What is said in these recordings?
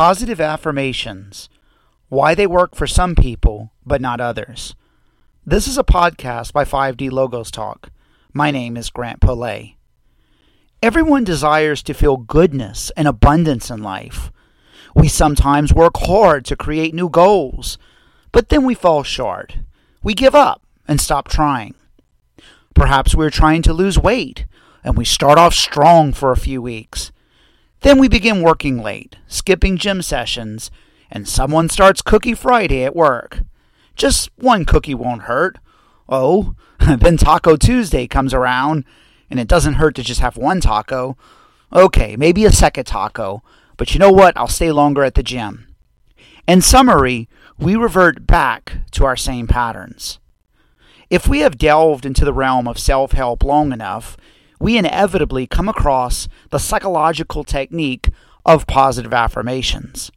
Positive affirmations. Why they work for some people, but not others. This is a podcast by 5D Logos Talk. My name is Grant Polay. Everyone desires to feel goodness and abundance in life. We sometimes work hard to create new goals, but then we fall short. We give up and stop trying. Perhaps we're trying to lose weight, and we start off strong for a few weeks. Then we begin working late, skipping gym sessions, and someone starts Cookie Friday at work. Just one cookie won't hurt. Oh, then Taco Tuesday comes around, and it doesn't hurt to just have one taco. Okay, maybe a second taco, but you know what? I'll stay longer at the gym. In summary, we revert back to our same patterns. If we have delved into the realm of self help long enough, we inevitably come across the psychological technique of positive affirmations.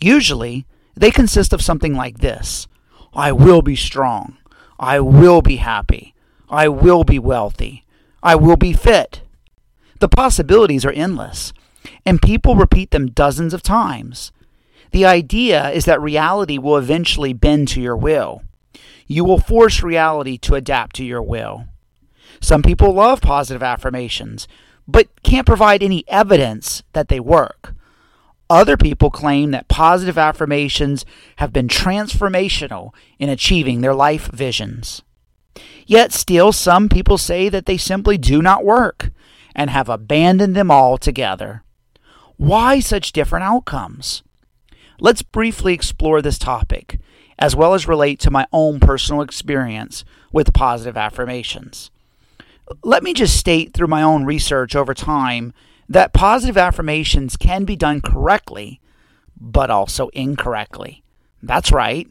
Usually, they consist of something like this I will be strong. I will be happy. I will be wealthy. I will be fit. The possibilities are endless, and people repeat them dozens of times. The idea is that reality will eventually bend to your will. You will force reality to adapt to your will. Some people love positive affirmations, but can't provide any evidence that they work. Other people claim that positive affirmations have been transformational in achieving their life visions. Yet still, some people say that they simply do not work and have abandoned them altogether. Why such different outcomes? Let's briefly explore this topic, as well as relate to my own personal experience with positive affirmations. Let me just state through my own research over time that positive affirmations can be done correctly, but also incorrectly. That's right.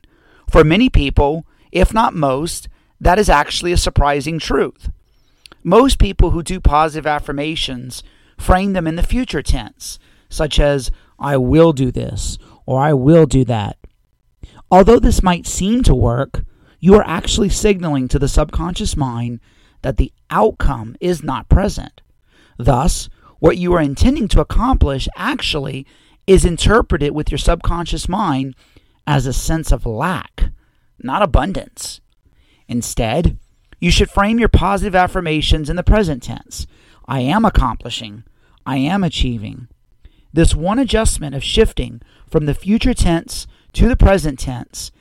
For many people, if not most, that is actually a surprising truth. Most people who do positive affirmations frame them in the future tense, such as, I will do this, or I will do that. Although this might seem to work, you are actually signaling to the subconscious mind that the outcome is not present. Thus, what you are intending to accomplish actually is interpreted with your subconscious mind as a sense of lack, not abundance. Instead, you should frame your positive affirmations in the present tense I am accomplishing, I am achieving. This one adjustment of shifting from the future tense to the present tense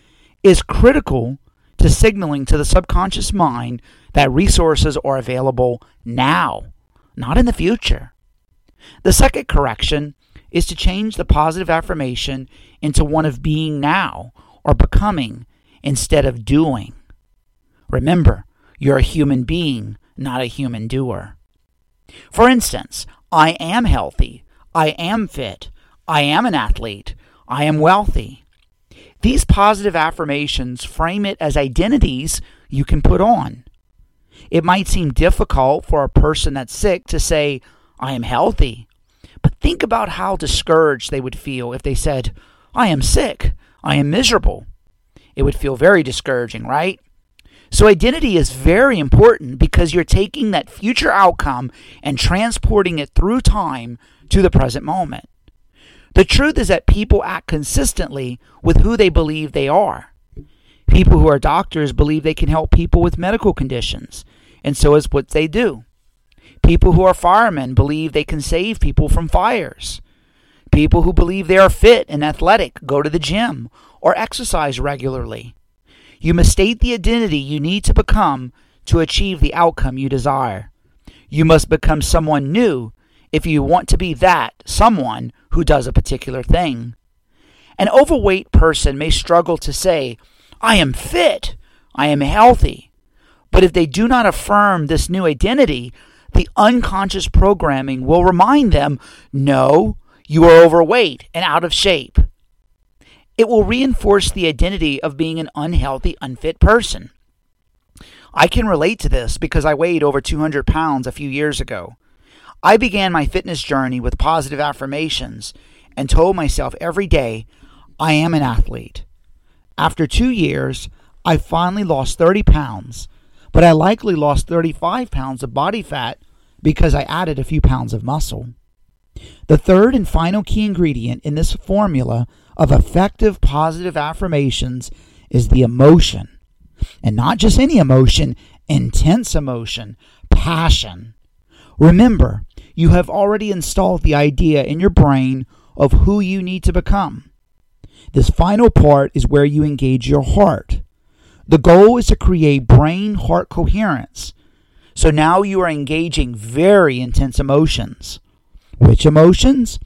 is critical to signaling to the subconscious mind that resources are available now, not in the future. The second correction is to change the positive affirmation into one of being now or becoming instead of doing. Remember, you're a human being, not a human doer. For instance, I am healthy, I am fit, I am an athlete, I am wealthy. These positive affirmations frame it as identities you can put on. It might seem difficult for a person that's sick to say, I am healthy. But think about how discouraged they would feel if they said, I am sick. I am miserable. It would feel very discouraging, right? So, identity is very important because you're taking that future outcome and transporting it through time to the present moment. The truth is that people act consistently with who they believe they are. People who are doctors believe they can help people with medical conditions, and so is what they do. People who are firemen believe they can save people from fires. People who believe they are fit and athletic go to the gym or exercise regularly. You must state the identity you need to become to achieve the outcome you desire. You must become someone new if you want to be that someone who does a particular thing. An overweight person may struggle to say, I am fit, I am healthy. But if they do not affirm this new identity, the unconscious programming will remind them, no, you are overweight and out of shape. It will reinforce the identity of being an unhealthy, unfit person. I can relate to this because I weighed over 200 pounds a few years ago. I began my fitness journey with positive affirmations and told myself every day, I am an athlete. After two years, I finally lost 30 pounds, but I likely lost 35 pounds of body fat because I added a few pounds of muscle. The third and final key ingredient in this formula of effective positive affirmations is the emotion. And not just any emotion, intense emotion, passion. Remember, you have already installed the idea in your brain of who you need to become. This final part is where you engage your heart. The goal is to create brain heart coherence. So now you are engaging very intense emotions. Which emotions?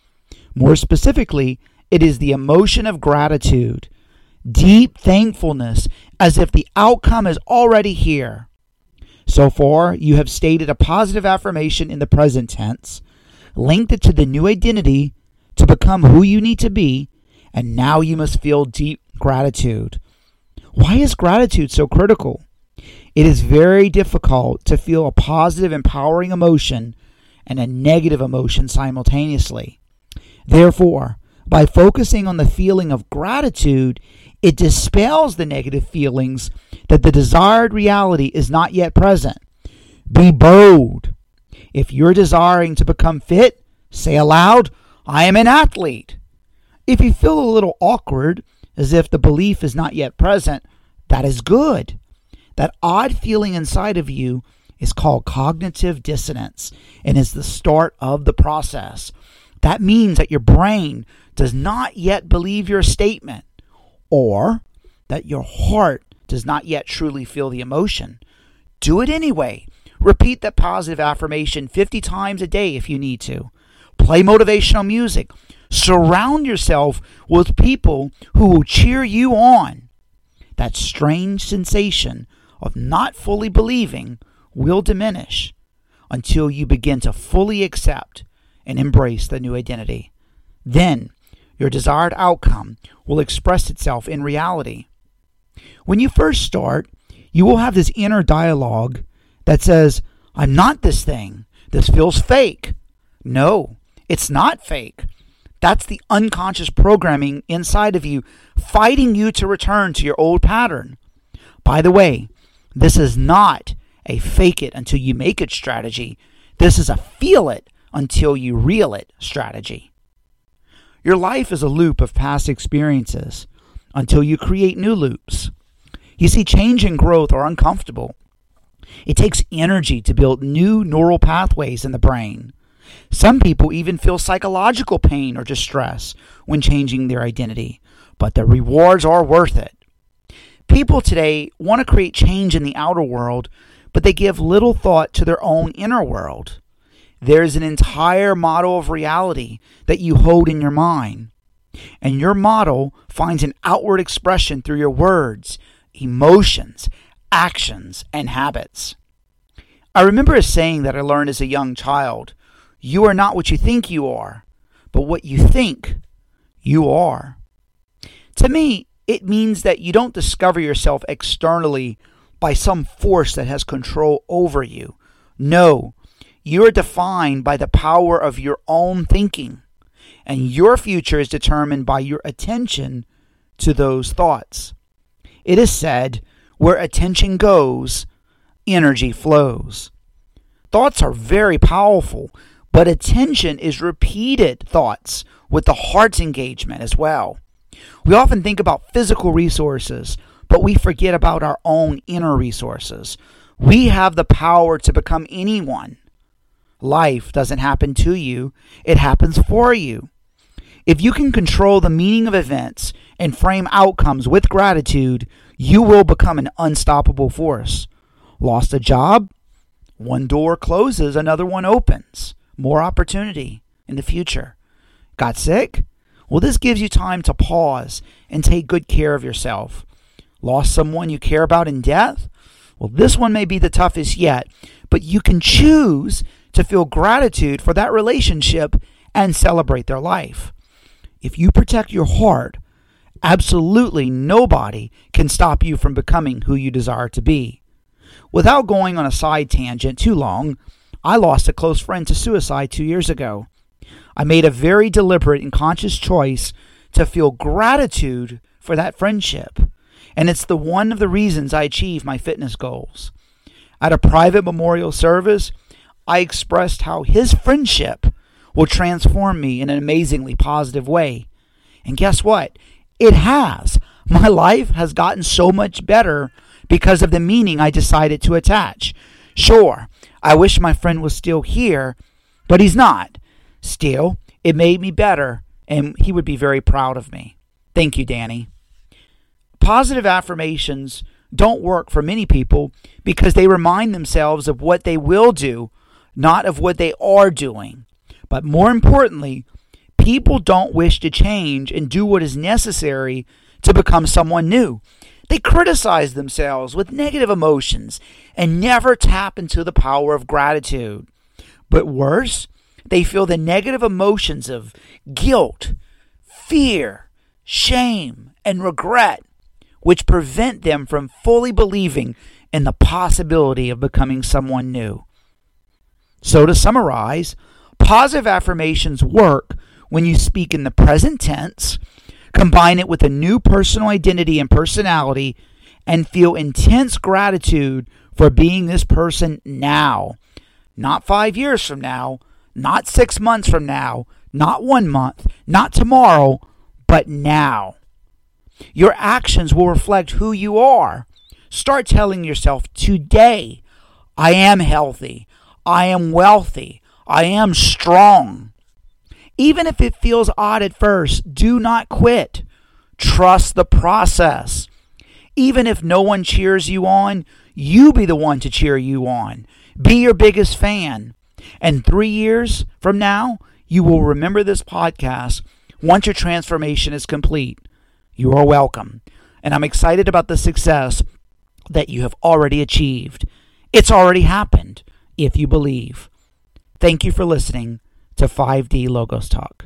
More specifically, it is the emotion of gratitude, deep thankfulness, as if the outcome is already here. So far, you have stated a positive affirmation in the present tense, linked it to the new identity to become who you need to be, and now you must feel deep gratitude. Why is gratitude so critical? It is very difficult to feel a positive, empowering emotion and a negative emotion simultaneously. Therefore, by focusing on the feeling of gratitude, it dispels the negative feelings that the desired reality is not yet present. Be bold. If you're desiring to become fit, say aloud, I am an athlete. If you feel a little awkward, as if the belief is not yet present, that is good. That odd feeling inside of you is called cognitive dissonance and is the start of the process. That means that your brain does not yet believe your statement or that your heart does not yet truly feel the emotion. Do it anyway. Repeat that positive affirmation 50 times a day if you need to. Play motivational music. Surround yourself with people who will cheer you on. That strange sensation of not fully believing will diminish until you begin to fully accept and embrace the new identity. Then your desired outcome will express itself in reality. When you first start, you will have this inner dialogue that says, I'm not this thing. This feels fake. No, it's not fake. That's the unconscious programming inside of you fighting you to return to your old pattern. By the way, this is not a fake it until you make it strategy. This is a feel it until you reel it strategy. Your life is a loop of past experiences until you create new loops. You see, change and growth are uncomfortable. It takes energy to build new neural pathways in the brain. Some people even feel psychological pain or distress when changing their identity, but the rewards are worth it. People today want to create change in the outer world, but they give little thought to their own inner world. There's an entire model of reality that you hold in your mind. And your model finds an outward expression through your words, emotions, actions, and habits. I remember a saying that I learned as a young child You are not what you think you are, but what you think you are. To me, it means that you don't discover yourself externally by some force that has control over you. No, you are defined by the power of your own thinking, and your future is determined by your attention to those thoughts. It is said, where attention goes, energy flows. Thoughts are very powerful, but attention is repeated thoughts with the heart's engagement as well. We often think about physical resources, but we forget about our own inner resources. We have the power to become anyone Life doesn't happen to you, it happens for you. If you can control the meaning of events and frame outcomes with gratitude, you will become an unstoppable force. Lost a job? One door closes, another one opens. More opportunity in the future. Got sick? Well, this gives you time to pause and take good care of yourself. Lost someone you care about in death? Well, this one may be the toughest yet, but you can choose to feel gratitude for that relationship and celebrate their life. If you protect your heart, absolutely nobody can stop you from becoming who you desire to be. Without going on a side tangent too long, I lost a close friend to suicide two years ago. I made a very deliberate and conscious choice to feel gratitude for that friendship, and it's the one of the reasons I achieve my fitness goals. At a private memorial service, I expressed how his friendship will transform me in an amazingly positive way. And guess what? It has. My life has gotten so much better because of the meaning I decided to attach. Sure, I wish my friend was still here, but he's not. Still, it made me better, and he would be very proud of me. Thank you, Danny. Positive affirmations don't work for many people because they remind themselves of what they will do, not of what they are doing. But more importantly, people don't wish to change and do what is necessary to become someone new. They criticize themselves with negative emotions and never tap into the power of gratitude. But worse, they feel the negative emotions of guilt, fear, shame, and regret, which prevent them from fully believing in the possibility of becoming someone new. So, to summarize, positive affirmations work when you speak in the present tense, combine it with a new personal identity and personality, and feel intense gratitude for being this person now. Not five years from now, not six months from now, not one month, not tomorrow, but now. Your actions will reflect who you are. Start telling yourself today, I am healthy, I am wealthy, I am strong. Even if it feels odd at first, do not quit. Trust the process. Even if no one cheers you on, you be the one to cheer you on. Be your biggest fan. And three years from now, you will remember this podcast once your transformation is complete. You are welcome. And I'm excited about the success that you have already achieved. It's already happened if you believe. Thank you for listening to 5D Logos Talk.